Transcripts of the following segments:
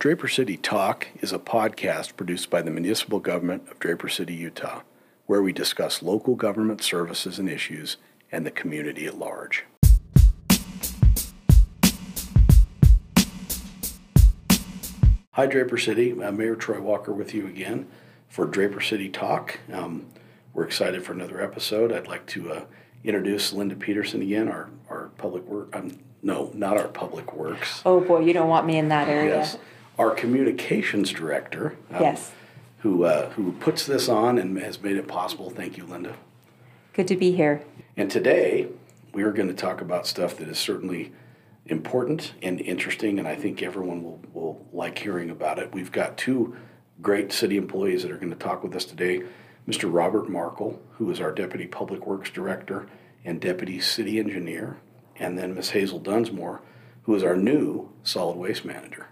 Draper City Talk is a podcast produced by the municipal government of Draper City, Utah, where we discuss local government services and issues and the community at large. Hi, Draper City. Uh, Mayor Troy Walker with you again for Draper City Talk. Um, we're excited for another episode. I'd like to uh, introduce Linda Peterson again, our, our public work. Um, no, not our public works. Oh boy, you don't want me in that area. Yes, our communications director. um, Yes. Who uh, who puts this on and has made it possible. Thank you, Linda. Good to be here. And today we are going to talk about stuff that is certainly important and interesting, and I think everyone will, will like hearing about it. We've got two great city employees that are going to talk with us today Mr. Robert Markle, who is our Deputy Public Works Director and Deputy City Engineer, and then Ms. Hazel Dunsmore, who is our new Solid Waste Manager.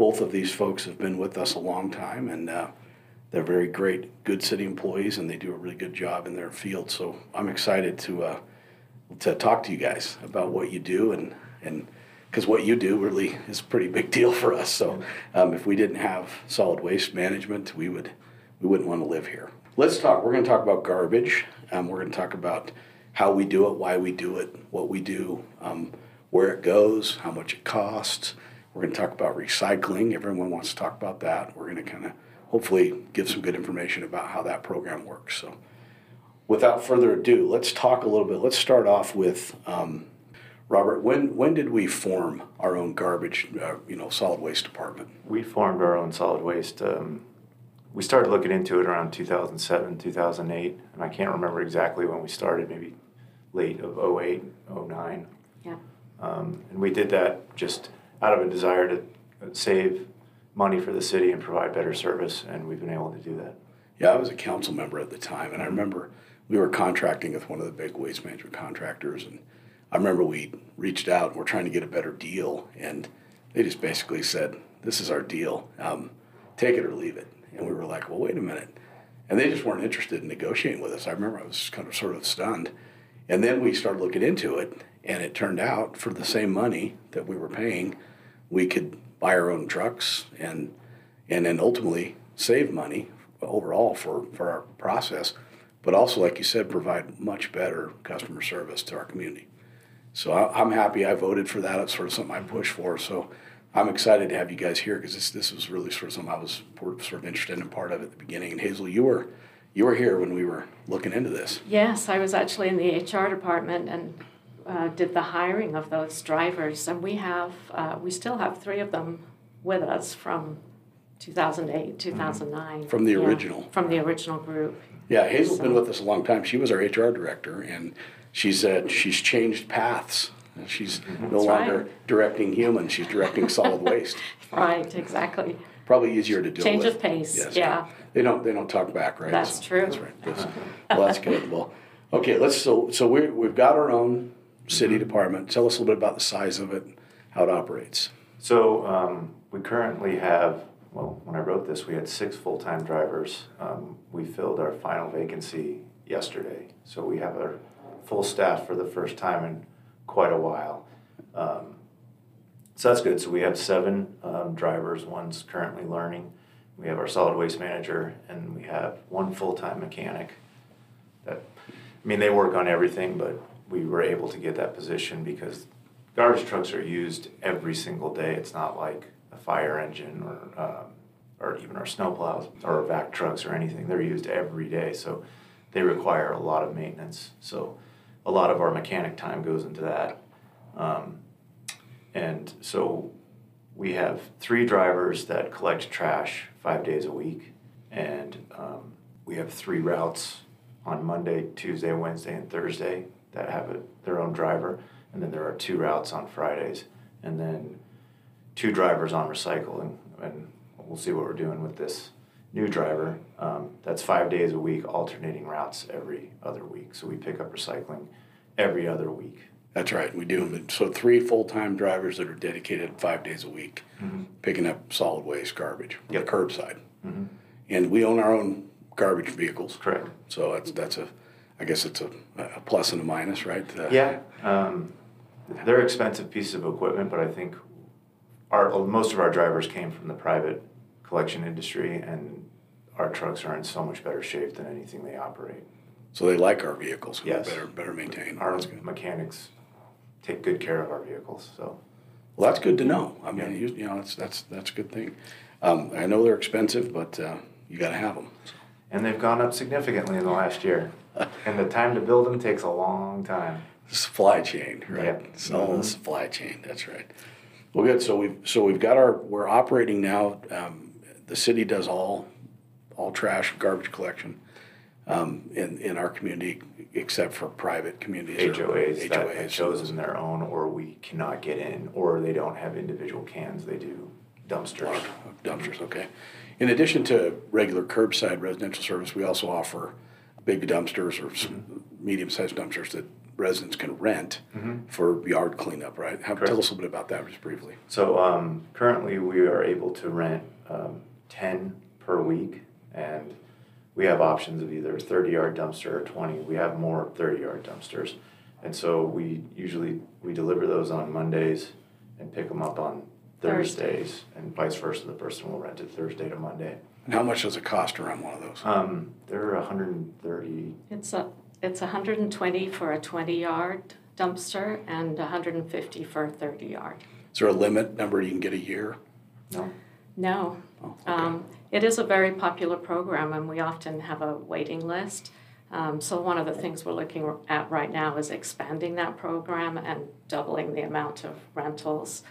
Both of these folks have been with us a long time, and uh, they're very great, good city employees, and they do a really good job in their field. So I'm excited to uh, to talk to you guys about what you do, and and because what you do really is a pretty big deal for us. So um, if we didn't have solid waste management, we would we wouldn't want to live here. Let's talk. We're going to talk about garbage. Um, we're going to talk about how we do it, why we do it, what we do, um, where it goes, how much it costs. We're going to talk about recycling. Everyone wants to talk about that. We're going to kind of hopefully give some good information about how that program works. So, without further ado, let's talk a little bit. Let's start off with um, Robert. When when did we form our own garbage, uh, you know, solid waste department? We formed our own solid waste. Um, we started looking into it around 2007, 2008, and I can't remember exactly when we started, maybe late of 08, 09. Yeah. Um, and we did that just out of a desire to save money for the city and provide better service, and we've been able to do that. Yeah, I was a council member at the time, and I remember we were contracting with one of the big waste management contractors, and I remember we reached out and we're trying to get a better deal, and they just basically said, "This is our deal. Um, take it or leave it." And we were like, "Well, wait a minute," and they just weren't interested in negotiating with us. I remember I was kind of sort of stunned, and then we started looking into it, and it turned out for the same money that we were paying, we could buy our own trucks and and then ultimately save money overall for, for our process, but also, like you said, provide much better customer service to our community. So I, I'm happy I voted for that. It's sort of something I pushed for. So I'm excited to have you guys here because this this was really sort of something I was sort of interested in part of at the beginning. And Hazel, you were you were here when we were looking into this. Yes, I was actually in the HR department and uh, did the hiring of those drivers, and we have uh, we still have three of them with us from 2008, 2009. From the Yeah, original. From the original group. Yeah, Hazel's been with us a long time. She was our HR director, and she's uh, she's changed paths. She's no That's longer right. directing humans; she's directing solid waste. Right, exactly. Probably easier to deal Change with. of pace, Yes, yeah. They don't they don't talk back, right? That's true. That's right. Well, that's good. Well, okay. Let's so so we we've got our own city Mm-hmm. department. Tell us a little bit about the size of it, how it operates. So um, we currently have, well, when I wrote this, we had six full-time drivers. Um, we filled our final vacancy yesterday, so we have our full staff for the first time in quite a while. Um, so that's good. So we have seven um, drivers. One's currently learning. We have our solid waste manager, and we have one full-time mechanic. That, I mean, they work on everything, but we were able to get that position because garbage trucks are used every single day. It's not like a fire engine or um, or even our snowplows or vac trucks or anything. They're used every day, so they require a lot of maintenance. So a lot of our mechanic time goes into that. Um, and so we have three drivers that collect trash five days a week, and um, we have three routes on Monday, Tuesday, Wednesday, and Thursday that have a, their own driver, and then there are two routes on Fridays, and then two drivers on recycling, and we'll see what we're doing with this new driver. Um, that's five days a week, alternating routes every other week. So we pick up recycling every other week. That's right. We do. So three full time drivers that are dedicated five days a week, picking up solid waste garbage, Yep. the curbside, and we own our own garbage vehicles. Correct. So that's that's a, I guess it's a, a plus and a minus, right? Uh, Yeah, um, they're expensive pieces of equipment, but I think our most of our drivers came from the private collection industry, and our trucks are in so much better shape than anything they operate. So they like our vehicles. Yes. Better, better maintained. Our mechanics take good care of our vehicles, so. Well, that's good to know. I mean, Yeah. you, you know, that's, that's, that's a good thing. Um, I know they're expensive, but, uh, you gotta have them. And they've gone up significantly in the last year. And the time to build them takes a long time. Supply chain, right? Yeah. It's all the supply chain, that's right. Well, good, so we've, so we've got our, we're operating now, um, the city does all, all trash, garbage collection, um, in, in our community, except for private communities. or HOAs that have HOAs. chosen their own, or we cannot get in, or they don't have individual cans, they do dumpsters. Dumpsters, okay. In addition to regular curbside residential service, we also offer big dumpsters or some medium-sized dumpsters that residents can rent for yard cleanup, right? Have, tell us a little bit about that just briefly. So um, currently, we are able to rent um, 10 per week, and we have options of either 30 yard dumpster or 20. We have more 30 yard dumpsters, and so we usually we deliver those on Mondays and pick them up on. Thursdays, and vice versa. The person will rent it Thursday to Monday. And how much does it cost to run one of those? Um, they're 130. It's a, it's hundred and twenty for a twenty yard dumpster and hundred and fifty for a thirty yard. Is there a limit number you can get a year? No, No, Oh, okay. um, it is a very popular program and we often have a waiting list. Um, so one of the things we're looking at right now is expanding that program and doubling the amount of rentals.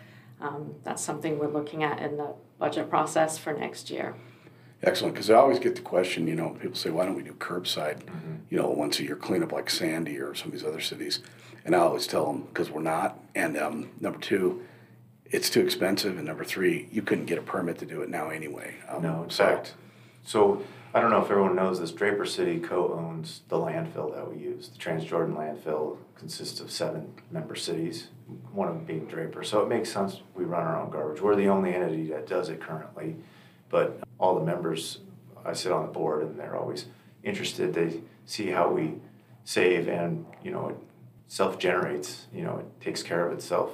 Um, that's something we're looking at in the budget process for next year. Excellent, because I always get the question, you know, people say, why don't we do curbside, you know, once a year cleanup like Sandy or some of these other cities? And I always tell them, because we're not. And um, number two, it's too expensive. And number three, you couldn't get a permit to do it now anyway. Um, no. In so- fact, so I don't know if everyone knows this. Draper City co-owns the landfill that we use. The Transjordan landfill consists of seven member cities, one of them being Draper. So it makes sense we run our own garbage. We're the only entity that does it currently, but all the members, I sit on the board, and they're always interested. They see how we save, and you know, it self-generates. You know, it takes care of itself,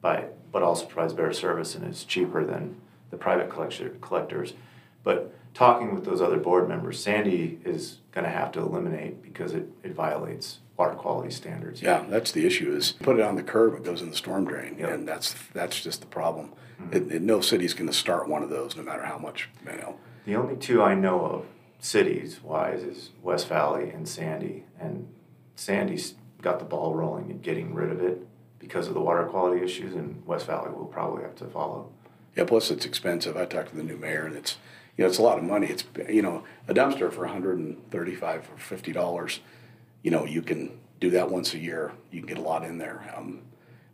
by but also provides better service and is cheaper than the private collector, collectors. But talking with those other board members, Sandy is going to have to eliminate because it, it violates water quality standards. Yeah, that's the issue is put it on the curb, it goes in the storm drain. Yep. And that's, that's just the problem. Mm-hmm. It, it- no city's going to start one of those, no matter how much, you know. The only two I know of cities wise is West Valley and Sandy. And Sandy's got the ball rolling and getting rid of it because of the water quality issues, and West Valley will probably have to follow. Yeah, plus it's expensive. I talked to the new mayor, and it's you know it's a lot of money. It's you know a dumpster for 135 or 50 dollars. You know you can do that once a year. You can get a lot in there, um,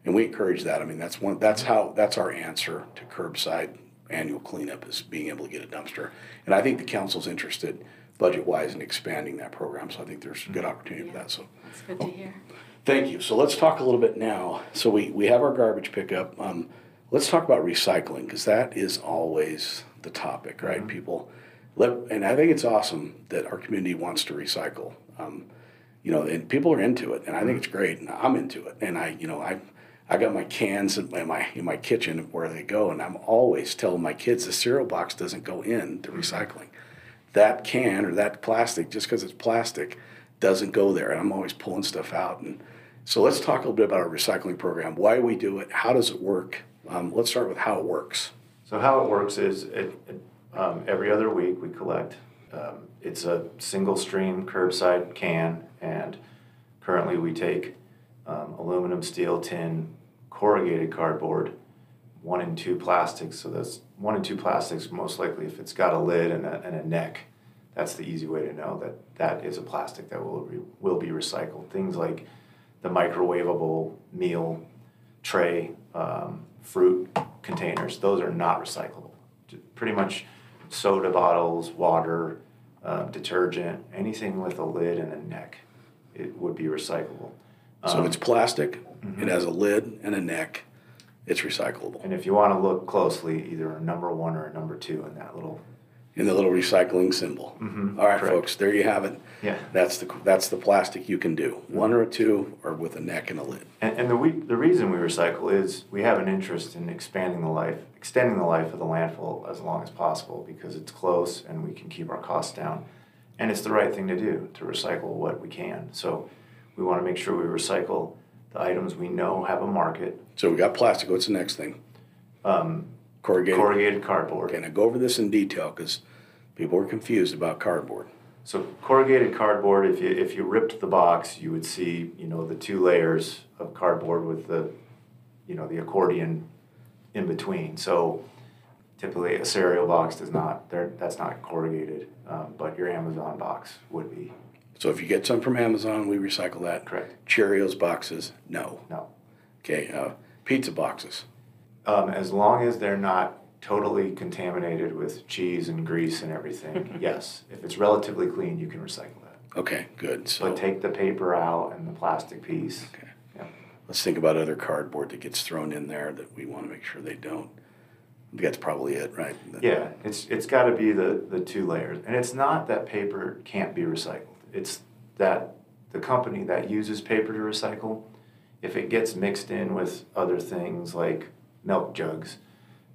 and we encourage that. I mean that's one that's how that's our answer to curbside annual cleanup is being able to get a dumpster. And I think the council's interested budget wise in expanding that program. So I think there's a good opportunity for that. So. That's good to hear. Thank you. So let's talk a little bit now. So we, we have our garbage pickup. Um, let's talk about recycling because that is always the topic, right? People, let, and I think it's awesome that our community wants to recycle. Um, you know, and people are into it, and I think it's great, and I'm into it. And I, you know, I, I got my cans in my in my kitchen where they go, and I'm always telling my kids the cereal box doesn't go in to recycling. That can or that plastic, just because it's plastic, doesn't go there. And I'm always pulling stuff out. And so let's talk a little bit about our recycling program. Why we do it? How does it work? Um, let's start with how it works. So how it works is it, it, um, every other week we collect. Um, it's a single stream curbside can, and currently we take um, aluminum, steel, tin, corrugated cardboard, one and two plastics. So that's one and two plastics. Most likely, if it's got a lid and a, and a neck, that's the easy way to know that that is a plastic that will re, will be recycled. Things like the microwavable meal tray, um, fruit containers, those are not recyclable. Pretty much soda bottles, water, um, detergent, anything with a lid and a neck, it would be recyclable. So Um, if it's plastic, it has a lid and a neck, it's recyclable. and if you want to look closely, either a number one or a number two in that little in the little recycling symbol. Mhm, All right, correct. folks, there you have it. Yeah. That's the that's the plastic you can do. One or two, or with a neck and a lid. And, and the we, the reason we recycle is we have an interest in expanding the life, extending the life of the landfill as long as possible because it's close and we can keep our costs down. And it's the right thing to do to recycle what we can. So we want to make sure we recycle the items we know have a market. So we got plastic. What's the next thing? Um, Corrugated. corrugated cardboard. Okay, now go over this in detail because people are confused about cardboard. So corrugated cardboard, if you if you ripped the box, you would see you know the two layers of cardboard with the you know the accordion in between. So typically a cereal box does not that's not corrugated, um, but your Amazon box would be So if you get some from Amazon, we recycle that. correct. Cheerios boxes, no. No, Okay, uh, pizza boxes. um, as long as they're not totally contaminated with cheese and grease and everything. yes, if it's relatively clean, you can recycle that. Okay, good. So But take the paper out and the plastic piece. Okay. Yeah. let's think about other cardboard that gets thrown in there that we want to make sure they don't. That's probably it, right? Yeah, it's it's got to be the the two layers, and it's not that paper can't be recycled. It's that the company that uses paper to recycle, if it gets mixed in with other things like milk jugs,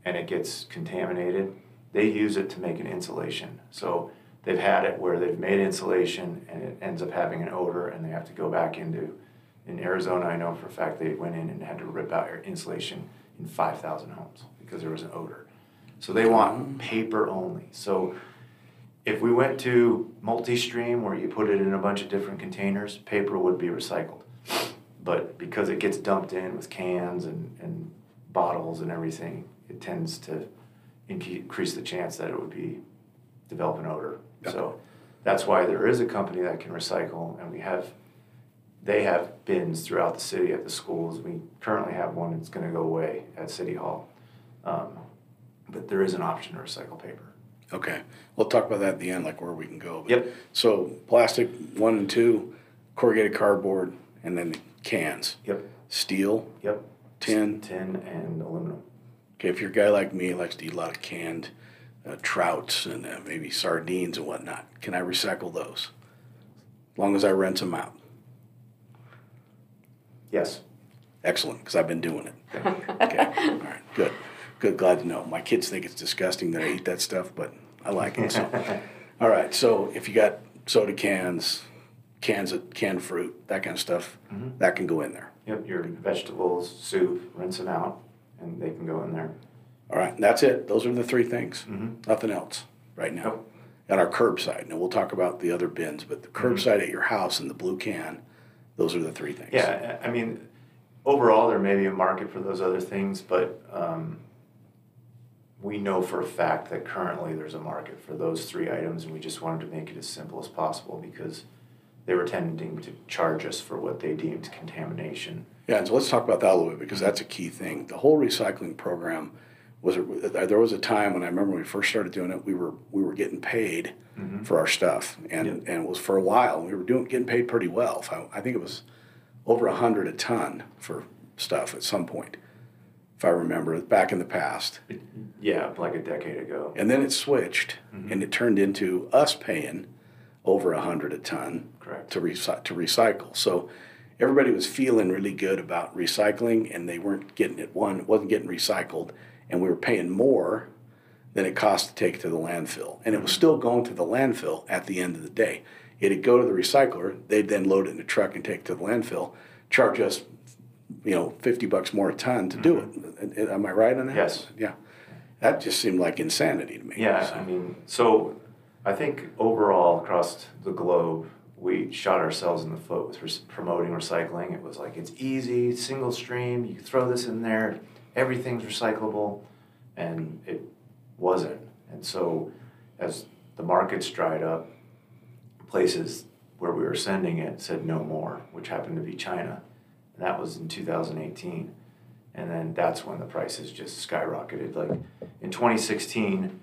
and it gets contaminated, they use it to make an insulation. So they've had it where they've made insulation and it ends up having an odor, and they have to go back into. In Arizona, I know for a fact they went in and had to rip out your insulation in five thousand homes because there was an odor. So they want mm. paper only. So if we went to multi-stream where you put it in a bunch of different containers, paper would be recycled. But because it gets dumped in with cans and, and bottles and everything, it tends to increase the chance that it would be develop an odor. So that's why there is a company that can recycle, and we have they have bins throughout the city at the schools. We currently have one that's going to go away at City Hall. Um, but there is an option to recycle paper. Okay, we'll talk about that at the end, like where we can go. But- Yep. So plastic one and two, corrugated cardboard, and then cans. Yep. Steel, Yep. tin. Tin and aluminum. Okay, if you're a guy like me, likes to eat a lot of canned uh, trouts and uh, maybe sardines and whatnot, can I recycle those? As long as I rinse them out. Yes. Excellent, because I've been doing it. Okay, all right, good, good. Glad to know. My kids think it's disgusting that I eat that stuff, but I like it. So, all right. So if you got soda cans, cans of canned fruit, that kind of stuff, that can go in there. Yep. Your vegetables, soup, rinse them out, and they can go in there. All right, that's it. Those are the three things. Mhm. Nothing else right now. Nope. And our curbside. Now we'll talk about the other bins, but the curbside at your house and the blue can, those are the three things. Yeah. I I mean, overall, there may be a market for those other things, but um, we know for a fact that currently there's a market for those three items, and we just wanted to make it as simple as possible because they were tending to charge us for what they deemed contamination. Yeah, and so let's talk about that a little bit because that's a key thing. The whole recycling program was uh, there was a time when I remember when we first started doing it, we were we were getting paid mm-hmm. for our stuff, and Yep. and it was for a while. We were doing getting paid pretty well. I, I think it was over a hundred a ton for stuff at some point, if I remember back in the past. Yeah, like a decade ago. And then it switched, mm-hmm. and it turned into us paying over a hundred a ton Correct. to recy- to recycle. So everybody was feeling really good about recycling, and they weren't getting it. One it wasn't getting recycled, and we were paying more than it cost to take it to the landfill, and it was mm-hmm. still going to the landfill at the end of the day. It'd go to the recycler. They'd then load it in a truck and take it to the landfill, charge us, you know, fifty bucks more a ton to do mm-hmm. it. Am I right on that? Yes. Yeah. That just seemed like insanity to me. Yeah, I mean, so I think overall across the globe, we shot ourselves in the foot with res- promoting recycling. It was like it's easy, single stream. You throw this in there, everything's recyclable, and it wasn't. And so, as the markets dried up, places where we were sending it said no more, which happened to be China, and that was in 2018. And then that's when the prices just skyrocketed. Like in 2016,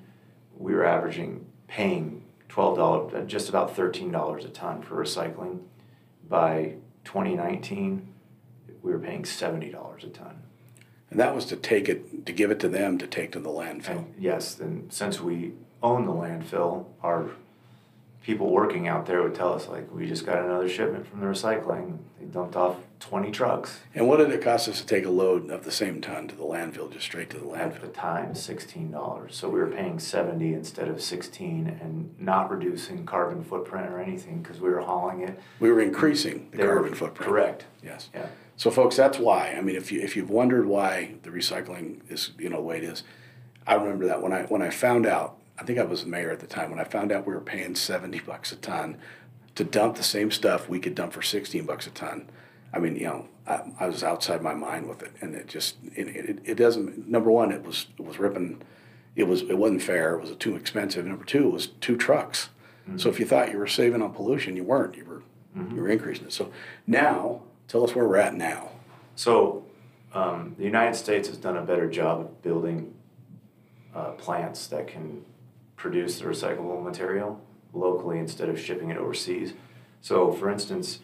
we were averaging paying twelve dollars, uh, just about thirteen dollars a ton for recycling. By 2019, we were paying seventy dollars a ton. And that was to take it, to give it to them to take to the landfill. And yes, and since we own the landfill, our people working out there would tell us like, we just got another shipment from the recycling. They dumped off twenty trucks. And what did it cost us to take a load of the same ton to the landfill, just straight to the landfill? At the time, sixteen dollars. So we were paying seventy instead of sixteen and not reducing carbon footprint or anything because we were hauling it. We were increasing the They were- carbon footprint. Correct. Yes. Yeah. So folks, that's why. I mean, if you if you've wondered why the recycling is you know the way it is, I remember that when I when I found out. I think I was the mayor at the time when I found out we were paying seventy bucks a ton to dump the same stuff we could dump for sixteen bucks a ton. I mean, you know, I, I was outside my mind with it, and it just it, it, it doesn't. Number one, it was it was ripping. It was it wasn't fair. It was too expensive. Number two, it was two trucks. So if you thought you were saving on pollution, you weren't. You were you were increasing it. So now, tell us where we're at now. So, um, the United States has done a better job of building uh, plants that can produce the recyclable material locally instead of shipping it overseas. So, for instance,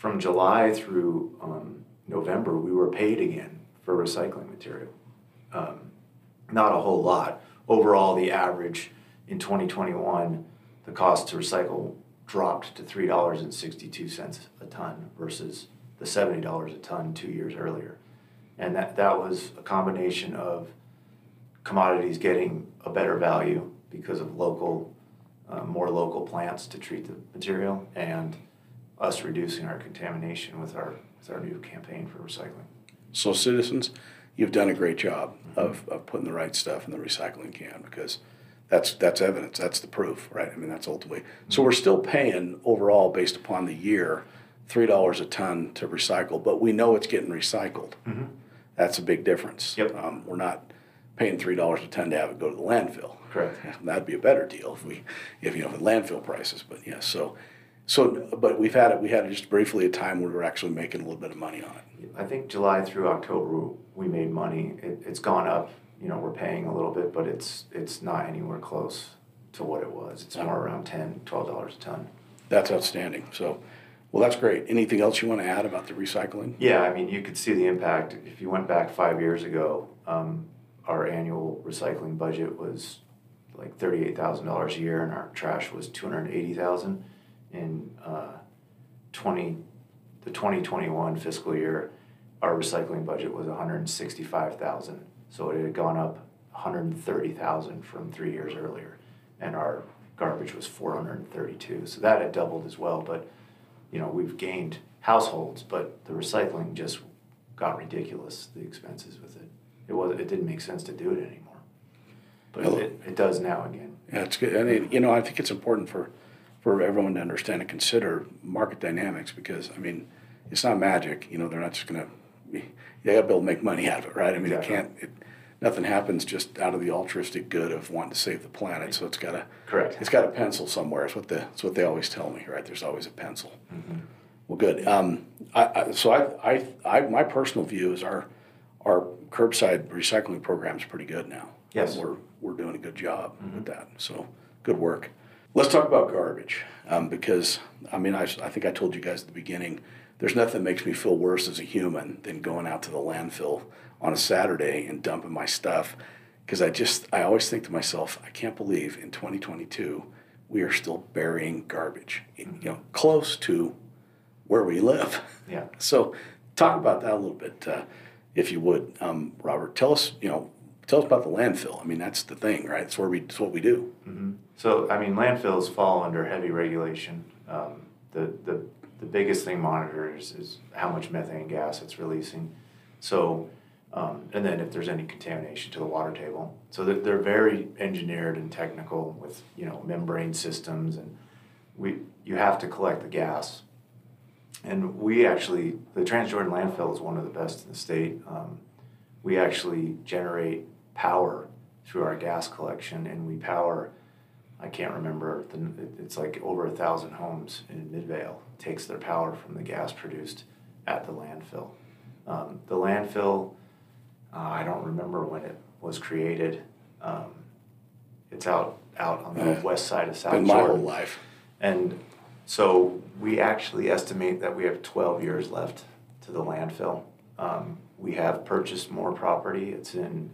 from July through um, November, we were paid again for recycling material. Um, not a whole lot. Overall, the average in 2021, the cost to recycle dropped to $3.62 a ton versus the $70 a ton two years earlier. And that, that was a combination of commodities getting a better value because of local, uh, more local plants to treat the material and us reducing our contamination with our, with our new campaign for recycling. So citizens, you've done a great job of, of putting the right stuff in the recycling can because that's that's evidence. That's the proof, right? I mean, that's ultimately. So we're still paying overall based upon the year, three dollars a ton to recycle, but we know it's getting recycled. That's a big difference. Yep. Um, we're not paying three dollars a ton to have it go to the landfill. Correct. That'd be a better deal if we, if you know, the landfill prices. But yes, so, so, but we've had it. We had it just briefly a time where we we're actually making a little bit of money on it. I think July through October, we made money. It, it's gone up, you know, we're paying a little bit, but it's, it's not anywhere close to what it was. It's more around ten, twelve dollars a ton. That's outstanding. So, well, that's great. Anything else you want to add about the recycling? Yeah, I mean, you could see the impact. If you went back five years ago, um, our annual recycling budget was like thirty-eight thousand dollars a year, and our trash was two hundred eighty thousand. In uh, twenty, the twenty twenty-one fiscal year, our recycling budget was one hundred sixty-five thousand. So it had gone up one hundred thirty thousand from three years earlier, and our garbage was four hundred thirty-two. So that had doubled as well, but you know, we've gained households, but the recycling just got ridiculous, the expenses with it. It was, it didn't make sense to do it anymore. But Hello. it, it does now again. Yeah, it's good. I mean, you know, I think it's important for, for everyone to understand and consider market dynamics because, I mean, it's not magic. You know, they're not just going to, they got to be able to make money out of it, right? I mean, it can't, it, nothing happens just out of the altruistic good of wanting to save the planet. So it's got to, Correct. it's got a pencil somewhere. It's what the, it's what they always tell me, right? There's always a pencil. Well, good. Um, I, I, so I, I, I, my personal view is our, our curbside recycling program is pretty good now. Yes. We're, we're doing a good job with that. So good work. Let's talk about garbage um, because, I mean, I, I think I told you guys at the beginning, there's nothing that makes me feel worse as a human than going out to the landfill on a Saturday and dumping my stuff. Because I just, I always think to myself, I can't believe in 2022 we are still burying garbage, you know, close to where we live. Yeah. So, talk about that a little bit, uh, if you would, um, Robert. Tell us, you know, tell us about the landfill. I mean, that's the thing, right? It's where we, it's what we do. So, I mean, landfills fall under heavy regulation. Um, the, the, the biggest thing monitors is, is how much methane gas it's releasing. So, um, and then if there's any contamination to the water table. So they're, they're very engineered and technical with, you know, membrane systems and we, you have to collect the gas. And we actually, the Transjordan landfill is one of the best in the state. Um, we actually generate power through our gas collection and we power I can't remember. The, it's like over a thousand homes in Midvale takes their power from the gas produced at the landfill. Um, the landfill, uh, I don't remember when it was created. Um, it's out out on the Yeah. west side of South In my whole life. And so we actually estimate that we have 12 years left to the landfill. Um, we have purchased more property. It's in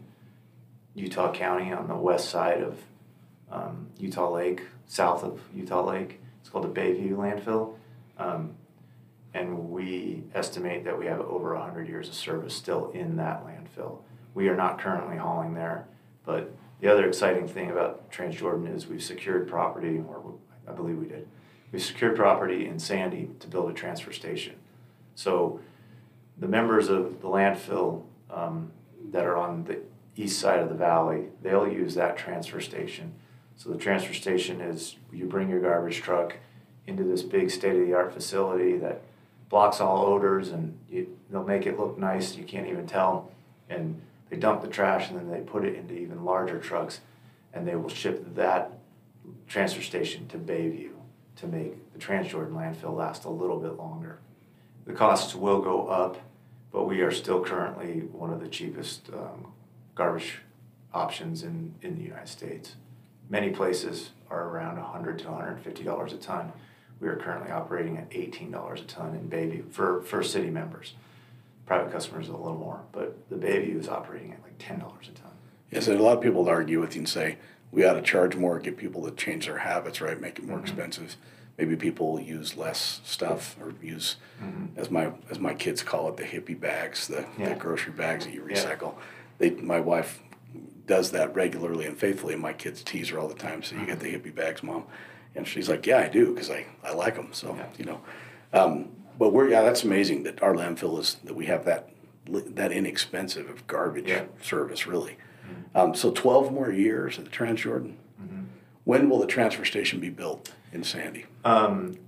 Utah County on the west side of um, Utah Lake, south of Utah Lake. It's called the Bayview landfill. Um, and we estimate that we have over 100 years of service still in that landfill. We are not currently hauling there, but the other exciting thing about Transjordan is we've secured property, or I believe we did. We secured property in Sandy to build a transfer station. So the members of the landfill um, that are on the east side of the valley, they'll use that transfer station. So the transfer station is you bring your garbage truck into this big state of the art facility that blocks all odors and you, they'll make it look nice. You can't even tell. And they dump the trash and then they put it into even larger trucks and they will ship that transfer station to Bayview to make the Transjordan landfill last a little bit longer. The costs will go up, but we are still currently one of the cheapest um, garbage options in, in the United States. Many places are around 100 to 150 dollars a ton. We are currently operating at $18 a ton in Bayview for, for city members. Private customers a little more, but the Bayview is operating at like $10 a ton. Yes, and a lot of people would argue with you and say, we ought to charge more, get people to change their habits, right? Make it more Mhm. expensive. Maybe people use less stuff or use, Mhm. as my as my kids call it, the hippie bags, the, Yeah. the grocery bags that you Yeah. They, my wife does that regularly and faithfully, and my kids tease her all the time. So you get the hippie bags, mom, and she's like, "Yeah, I do, because I, I like them." So Yeah. you know, um, but we're yeah, that's amazing that our landfill is that we have that that inexpensive of garbage Yeah. service, really. Um, so 12 more years at the Transjordan. Mm-hmm. When will the transfer station be built in Sandy? Um,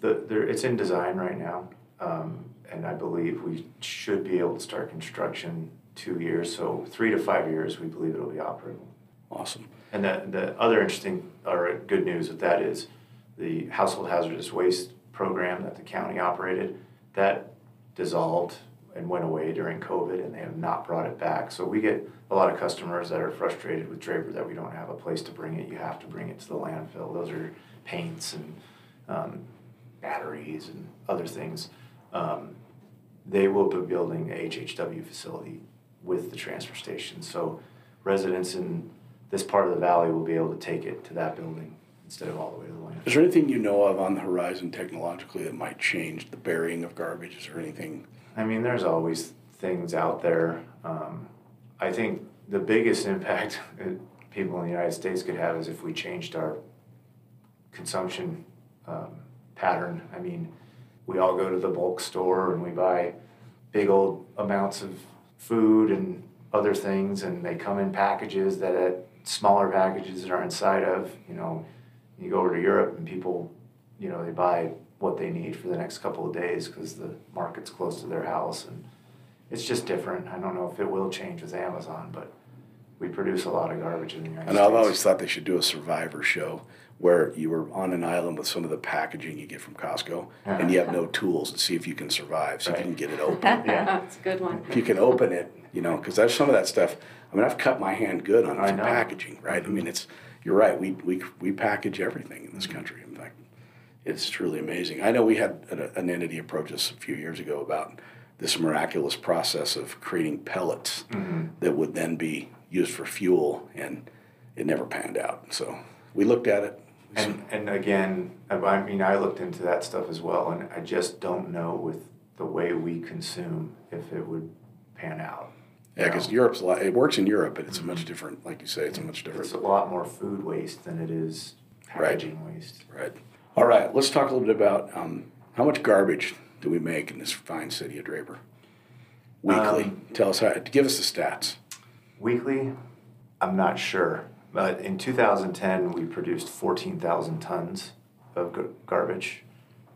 the, there, it's in design right now, um, and I believe we should be able to start construction two years, so three to five years, we believe it'll be operable. Awesome. And the, the other interesting or good news with that is the household hazardous waste program that the county operated, that dissolved and went away during COVID and they have not brought it back. So we get a lot of customers that are frustrated with Draper that we don't have a place to bring it. You have to bring it to the landfill. Those are paints and um, batteries and other things. Um, they will be building a HHW facility with the transfer station. So residents in this part of the valley will be able to take it to that building instead of all the way to the landfill. Is there anything you know of on the horizon technologically that might change the burying of garbage? Is there anything? I mean, there's always things out there. Um, I think the biggest impact that people in the United States could have is if we changed our consumption um, pattern. I mean, we all go to the bulk store and we buy big old amounts of food and other things, and they come in packages that uh, smaller packages are inside of. You know, you go over to Europe and people, you know, they buy what they need for the next couple of days because the market's close to their house, and it's just different. I don't know if it will change with Amazon, but we produce a lot of garbage in the United And States. I've always thought they should do a survivor show where you were on an island with some of the packaging you get from Costco and you have no tools and see if you can survive, see if you can get it open. Yeah. That's a good one. if you can open it, you know, because there's some of that stuff. I mean, I've cut my hand good on some packaging, right? I mean, it's you're right. We we we package everything in this country. In fact, it's truly amazing. I know we had an, an entity approach us a few years ago about this miraculous process of creating pellets Mhm. that would then be used for fuel, and it never panned out. So we looked at it. And, and again, I mean, I looked into that stuff as well, and I just don't know with the way we consume if it would pan out. yeah, because Europe's a lot. It works in Europe, but it's a much different. Like you say, it's a much different. It's a lot more food waste than it is Right. packaging waste. Right. All right. Let's talk a little bit about um, how much garbage do we make in this fine city of Draper weekly? Um, Tell us how. Give us the stats. Weekly, I'm not sure, but in 2010 we produced 14,000 tons of gar- garbage.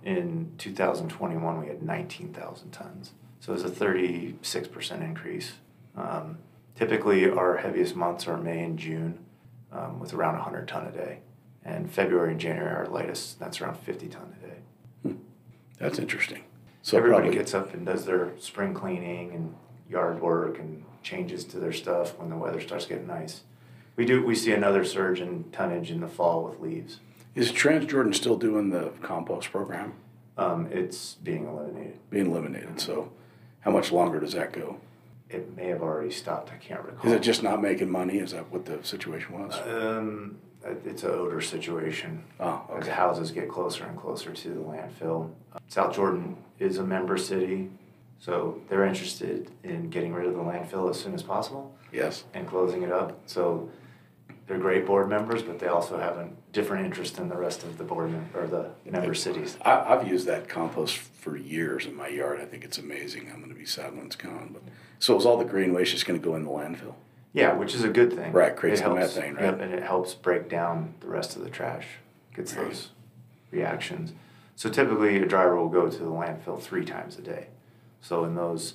In 2021 we had 19,000 tons, so it was a 36 percent increase. Um, typically, our heaviest months are May and June, um, with around 100 ton a day, and February and January are lightest. That's around 50 ton a day. That's interesting. So Everybody probably gets up and does their spring cleaning and yard work and changes to their stuff when the weather starts getting nice. We do. We see another surge in tonnage in the fall with leaves. is Transjordan still doing the compost program? Um, it's being eliminated. Being eliminated. So How much longer does that go? It may have already stopped. I can't recall. Is it just not making money? Is that what the situation was? Um, it's an odor situation. Oh, As houses get closer and closer to the landfill. South Jordan is a member city, so they're interested in getting rid of the landfill as soon as possible Yes. and closing it up. So they're great board members, but they also have a different interest than the rest of the board mem- or the member cities. I, I've used that compost for years in my yard. I think it's amazing. I'm going to be sad when it's gone. But so is all the green waste just going to go in the landfill? Yeah, which is a good thing. Right, creates It the helps- methane, right? Yep, and it helps break down the rest of the trash, gets Right. those reactions. So typically, a driver will go to the landfill three times a day. So in those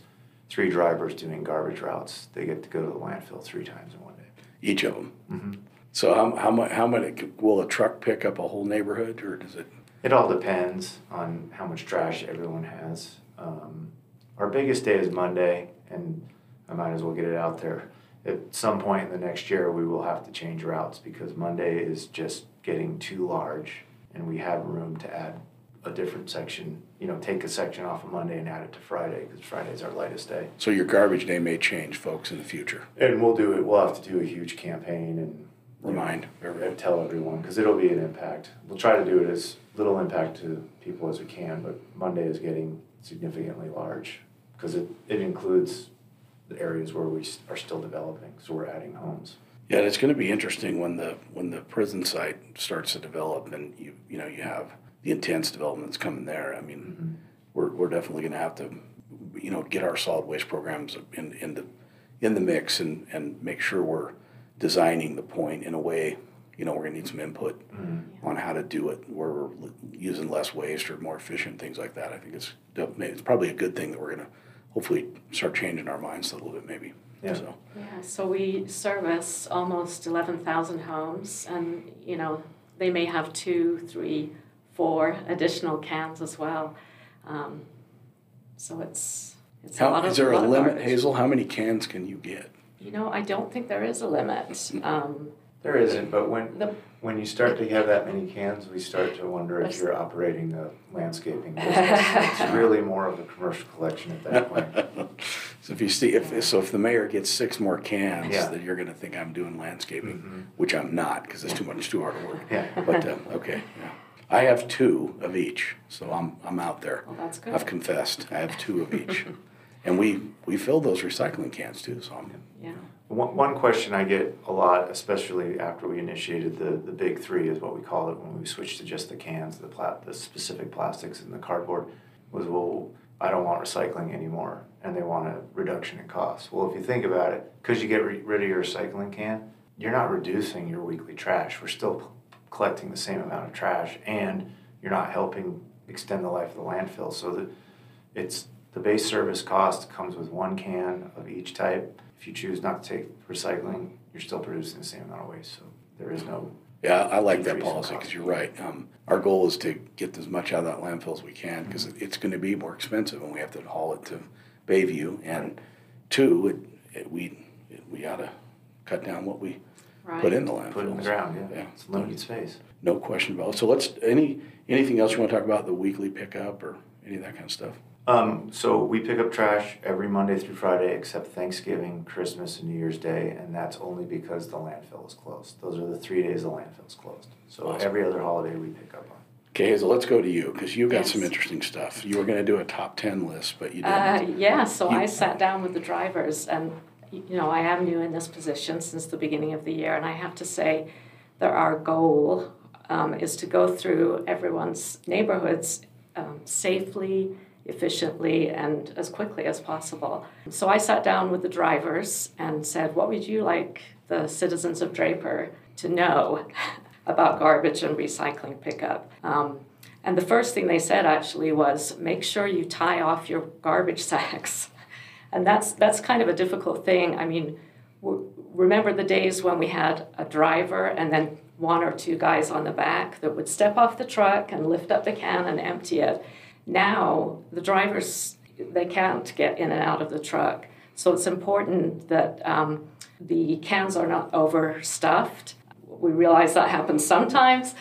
three drivers doing garbage routes, they get to go to the landfill three times in one day. Each of them. Mm-hmm. So how how much how many will a truck pick up a whole neighborhood or does it? It all depends on how much trash everyone has. Um, our biggest day is Monday, and I might as well get it out there. At some point in the next year, we will have to change routes because Monday is just getting too large, and we have room to add a different section. You know, take a section off of Monday and add it to Friday because Friday is our lightest day. So your garbage day may change, folks, in the future. And we'll do it. We'll have to do a huge campaign and Remind and everyone. tell everyone because it'll be an impact. We'll try to do it as little impact to people as we can, but Monday is getting significantly large because it, it includes the areas where we are still developing. So we're adding homes. Yeah, and it's going to be interesting when the when the prison site starts to develop and you you know you have the intense developments coming there. I mean, mm-hmm. we're we're definitely going to have to you know get our solid waste programs in in the in the mix and and make sure we're designing the point in a way. You know, we're going to need some input mm-hmm. on how to do it, where we're using less waste or more efficient things like that. I think it's def- it's probably a good thing that we're going to hopefully start changing our minds a little bit, maybe. Yeah. So. Yeah, so we service almost 11,000 homes, and you know they may have two, three, four additional cans as well. Um, so it's it's a How, lot of is there a lot of limit, garbage. Hazel? How many cans can you get? You know, I don't think there is a limit. Um, There isn't, but when the, when you start to have that many cans, we start to wonder if you're operating a landscaping business. it's really more of a commercial collection at that point. So if you see, if so, if the mayor gets six more cans, Yeah. then you're going to think I'm doing landscaping, Mhm. which I'm not because it's too much, too hard to work. Yeah. But um, okay, yeah. I have two of each, so I'm I'm out there. well, that's good. I've confessed. I have two of each, and we we fill those recycling cans too. So I'm yeah. One, one question I get a lot, especially after we initiated the, the big three, is what we call it when we switched to just the cans, the pla- the specific plastics and the cardboard, was well, I don't want recycling anymore, and they want a reduction in cost. Well, if you think about it, because you get re- rid of your recycling can, you're not reducing your weekly trash. We're still p- collecting the same amount of trash, and you're not helping extend the life of the landfill. So that it's the base service cost comes with one can of each type. If you choose not to take recycling, you're still producing the same amount of waste. So there is no. yeah, I like that policy because you're right. Um, our goal is to get as much out of that landfill as we can because it's going to be more expensive and we have to haul it to Bayview. And two, it, it, we it, we ought to cut down what we Right. put in the landfill. Put in the ground, yeah. Yeah. It's limited space. No question about it. So let's, any, anything else you want to talk about, the weekly pickup or any of that kind of stuff? Um, so we pick up trash every Monday through Friday except Thanksgiving, Christmas, and New Year's Day, and that's only because the landfill is closed. Those are the three days the landfill is closed. So Awesome. every other holiday we pick up on. Okay, Hazel, let's go to you because you got some interesting stuff. You were going to do a top 10 list, but you Uh, didn't. yeah, so You- I sat down with the drivers, and y- you know, I am new in this position since the beginning of the year, and I have to say that our goal um, is to go through everyone's neighborhoods um, safely, efficiently, and as quickly as possible. So I sat down with the drivers and said, What would you like the citizens of Draper to know about garbage and recycling pickup? Um, and the first thing they said actually was, make sure you tie off your garbage sacks. And that's, that's kind of a difficult thing. I mean, remember the days when we had a driver and then one or two guys on the back that would step off the truck and lift up the can and empty it. Now, the drivers, they can't get in and out of the truck. So it's important that um, the cans are not overstuffed. We realize that happens sometimes.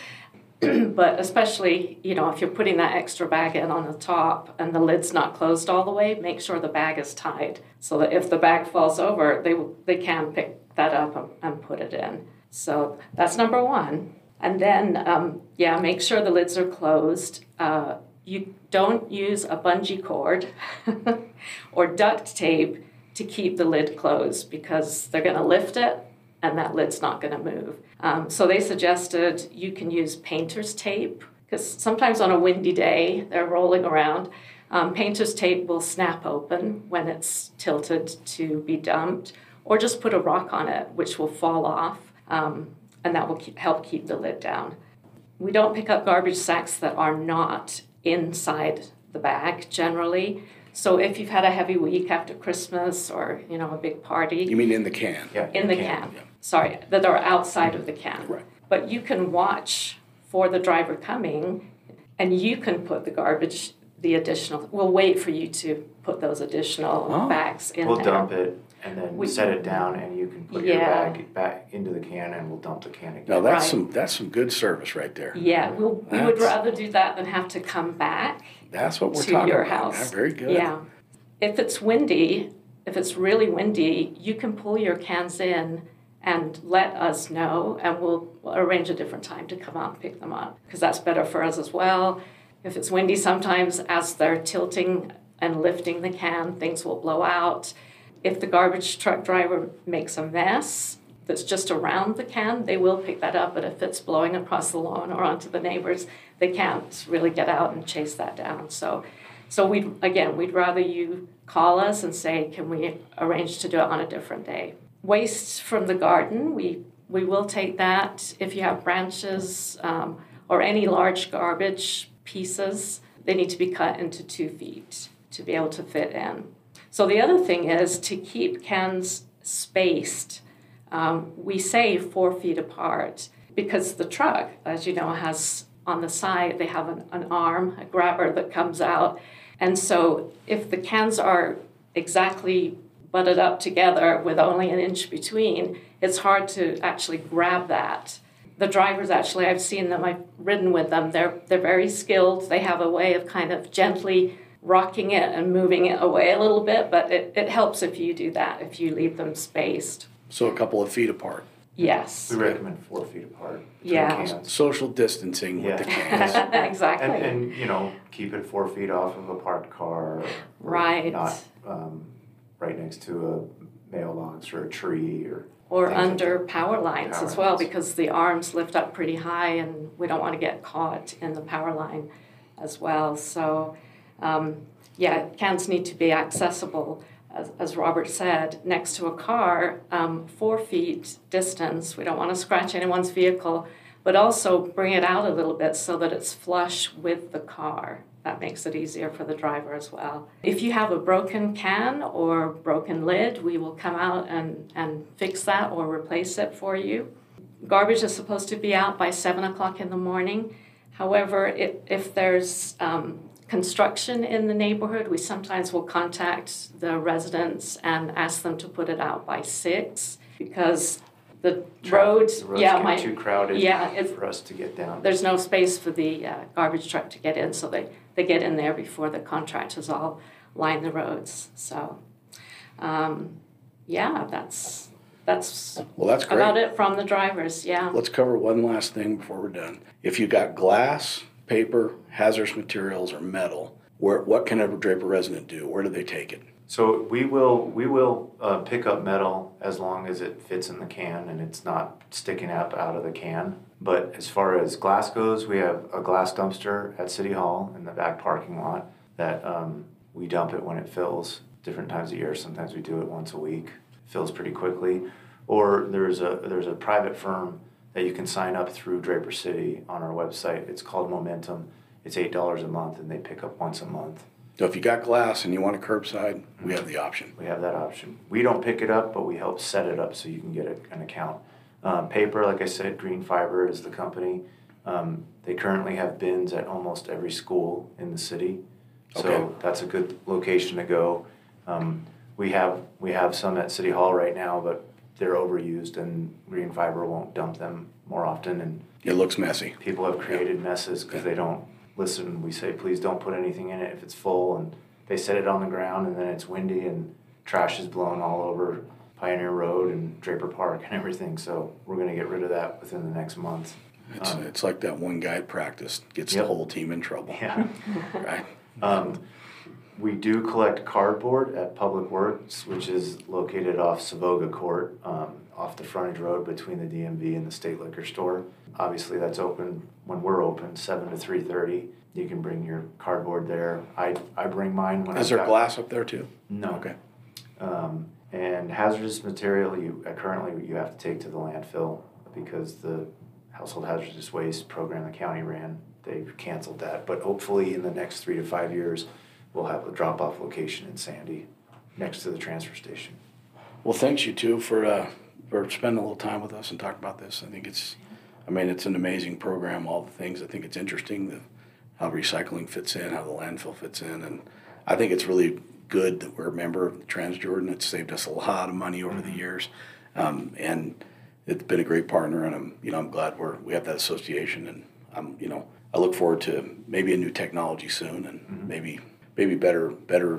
but especially, you know, if you're putting that extra bag in on the top and the lid's not closed all the way, make sure the bag is tied so that if the bag falls over, they they can pick that up and, and put it in. So that's number one. And then, um, yeah, make sure the lids are closed. Uh, you don't use a bungee cord or duct tape to keep the lid closed because they're going to lift it and that lid's not going to move. Um, so they suggested you can use painter's tape because sometimes on a windy day they're rolling around. Um, painter's tape will snap open when it's tilted to be dumped, or just put a rock on it, which will fall off, um, and that will keep, help keep the lid down. We don't pick up garbage sacks that are not inside the bag generally. So if you've had a heavy week after Christmas or you know a big party, You mean in the can? Yeah. in the can. Sorry, that are outside of the can. Right. But you can watch for the driver coming, and you can put the garbage, the additional. We'll wait for you to put those additional Oh. bags in We'll there. dump it and then We- set it down and you can put your bag back into the can and we'll dump the can again. Now, that's Right. some, that's some good service right there. Yeah, we'll, we would rather do that than have to come back That's what we're to talking your about. house. Yeah, Very good. Yeah. If it's windy, if it's really windy, you can pull your cans in and let us know, and we'll arrange a different time to come out and pick them up because that's better for us as well. If it's windy, sometimes as they're tilting and lifting the can, things will blow out. If the garbage truck driver makes a mess that's just around the can, they will pick that up. But if it's blowing across the lawn or onto the neighbors, they can't really get out and chase that down. So, so we again, we'd rather you call us and say, can we arrange to do it on a different day? Waste from the garden, we we will take that. If you have branches um, or any large garbage pieces, they need to be cut into two feet to be able to fit in. So the other thing is to keep cans spaced. Um, we say four feet apart because the truck, as you know, has on the side they have an, an arm, a grabber that comes out, and so if the cans are exactly butted up together with only an inch between, it's hard to actually grab that. The drivers actually, I've seen them, I've ridden with them, they're, they're very skilled. They have a way of kind of gently rocking it and moving it away a little bit, but it, it helps if you do that, if you leave them spaced. So a couple of feet apart. Yes. We recommend four feet apart. Yeah. Social distancing with the Yeah. cans. exactly. And, and, you know, keep it four feet off of a parked car. Right. Not, um, right next to a mailbox or a tree or. or things like under power lines Power as well, lines. because the arms lift up pretty high and we don't want to get caught in the power line as well. So, um, yeah, cans need to be accessible, as, as Robert said, next to a car, um, four feet distance. We don't want to scratch anyone's vehicle, but also bring it out a little bit so that it's flush with the car. That makes it easier for the driver as well. If you have a broken can or broken lid, we will come out and, and fix that or replace it for you. Garbage is supposed to be out by 7 o'clock in the morning. However, if, if there's um, construction in the neighborhood, we sometimes will contact the residents and ask them to put it out by 6 because the Traffic- roads, the roads yeah, get my, too crowded yeah, it's- for us to get down. there's no space for the uh, garbage truck to get in, so they, they get in there before the contractors all line the roads. So, um, yeah, that's that's Well, that's great. about it from the drivers. Yeah. Let's cover one last thing before we're done. If you got glass, paper, hazardous materials, or metal, where, what can a Draper resident do? Where do they take it? So we will, we will uh, pick up metal as long as it fits in the can and it's not sticking up out of the can. But as far as glass goes, we have a glass dumpster at City Hall in the back parking lot that um, we dump it when it fills, different times of year. Sometimes we do it once a week, fills pretty quickly. Or there's a, there's a private firm that you can sign up through Draper City on our website. It's called Momentum. It's eight dollars a month and they pick up once a month. So if you got glass and you want a curbside, we have the option. We have that option. We don't pick it up, but we help set it up so you can get a, an account. Um, paper, like I said, Green Fiber is the company. Um, they currently have bins at almost every school in the city, so Okay. that's a good location to go. Um, we have we have some at City Hall right now, but they're overused and green fiber won't dump them more often and It looks messy. people have created messes because they don't listen. We say, please don't put anything in it if it's full, and they set it on the ground, and then it's windy and trash is blown all over Pioneer Road and Draper Park and everything. So we're gonna get rid of that within the next month. It's, Um, it's like that one guy at practice gets the whole team in trouble, Yeah. right? Um, we do collect cardboard at Public Works, which is located off Savoga Court, um, off the frontage road between the DMV and the state liquor store. Obviously, that's open when we're open, seven to three thirty. You can bring your cardboard there. I, I bring mine when Is I've there got- glass up there too? No. Okay. Um, and hazardous material, you, uh, currently you have to take to the landfill because the household hazardous waste program the county ran, they've canceled that. But hopefully in the next three to five years, we'll have a drop-off location in Sandy, next to the transfer station. Well, thanks you two for, uh, for spending a little time with us and talking about this. I think it's, I mean, it's an amazing program, all the things. I think it's interesting, the, how recycling fits in, how the landfill fits in. And I think it's really good that we're a member of Transjordan. It's saved us a lot of money over the years. Um, and it's been a great partner and I'm, you know, I'm glad we're, we have that association and I'm, you know, I look forward to maybe a new technology soon and maybe, maybe better, better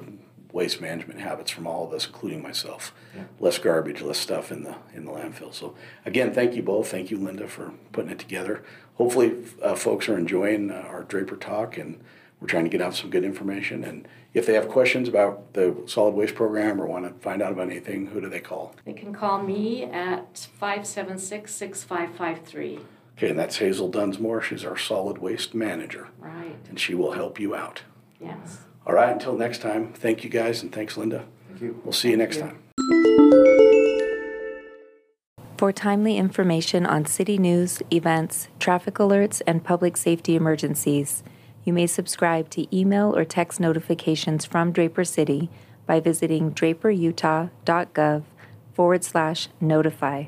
waste management habits from all of us, including myself. Yeah. Less garbage, less stuff in the in the landfill. So again, thank you both. Thank you, Linda, for putting it together. Hopefully, uh, folks are enjoying uh, our Draper talk, and we're trying to get out some good information. And if they have questions about the solid waste program or want to find out about anything, who do they call? They can call me at 576 6553. Okay, and that's Hazel Dunsmore. She's our solid waste manager, Right, and she will help you out. yes. All right, until next time, thank you guys, and thanks, Linda. Thank you. We'll see you next you. time. For timely information on city news, events, traffic alerts, and public safety emergencies, you may subscribe to email or text notifications from Draper City by visiting draperutah.gov forward slash notify,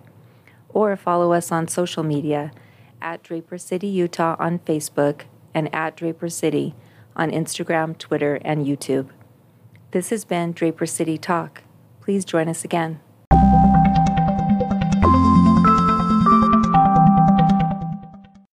or follow us on social media at Draper City, Utah on Facebook and at Draper City on Instagram, Twitter, and YouTube. This has been Draper City Talk. Please join us again.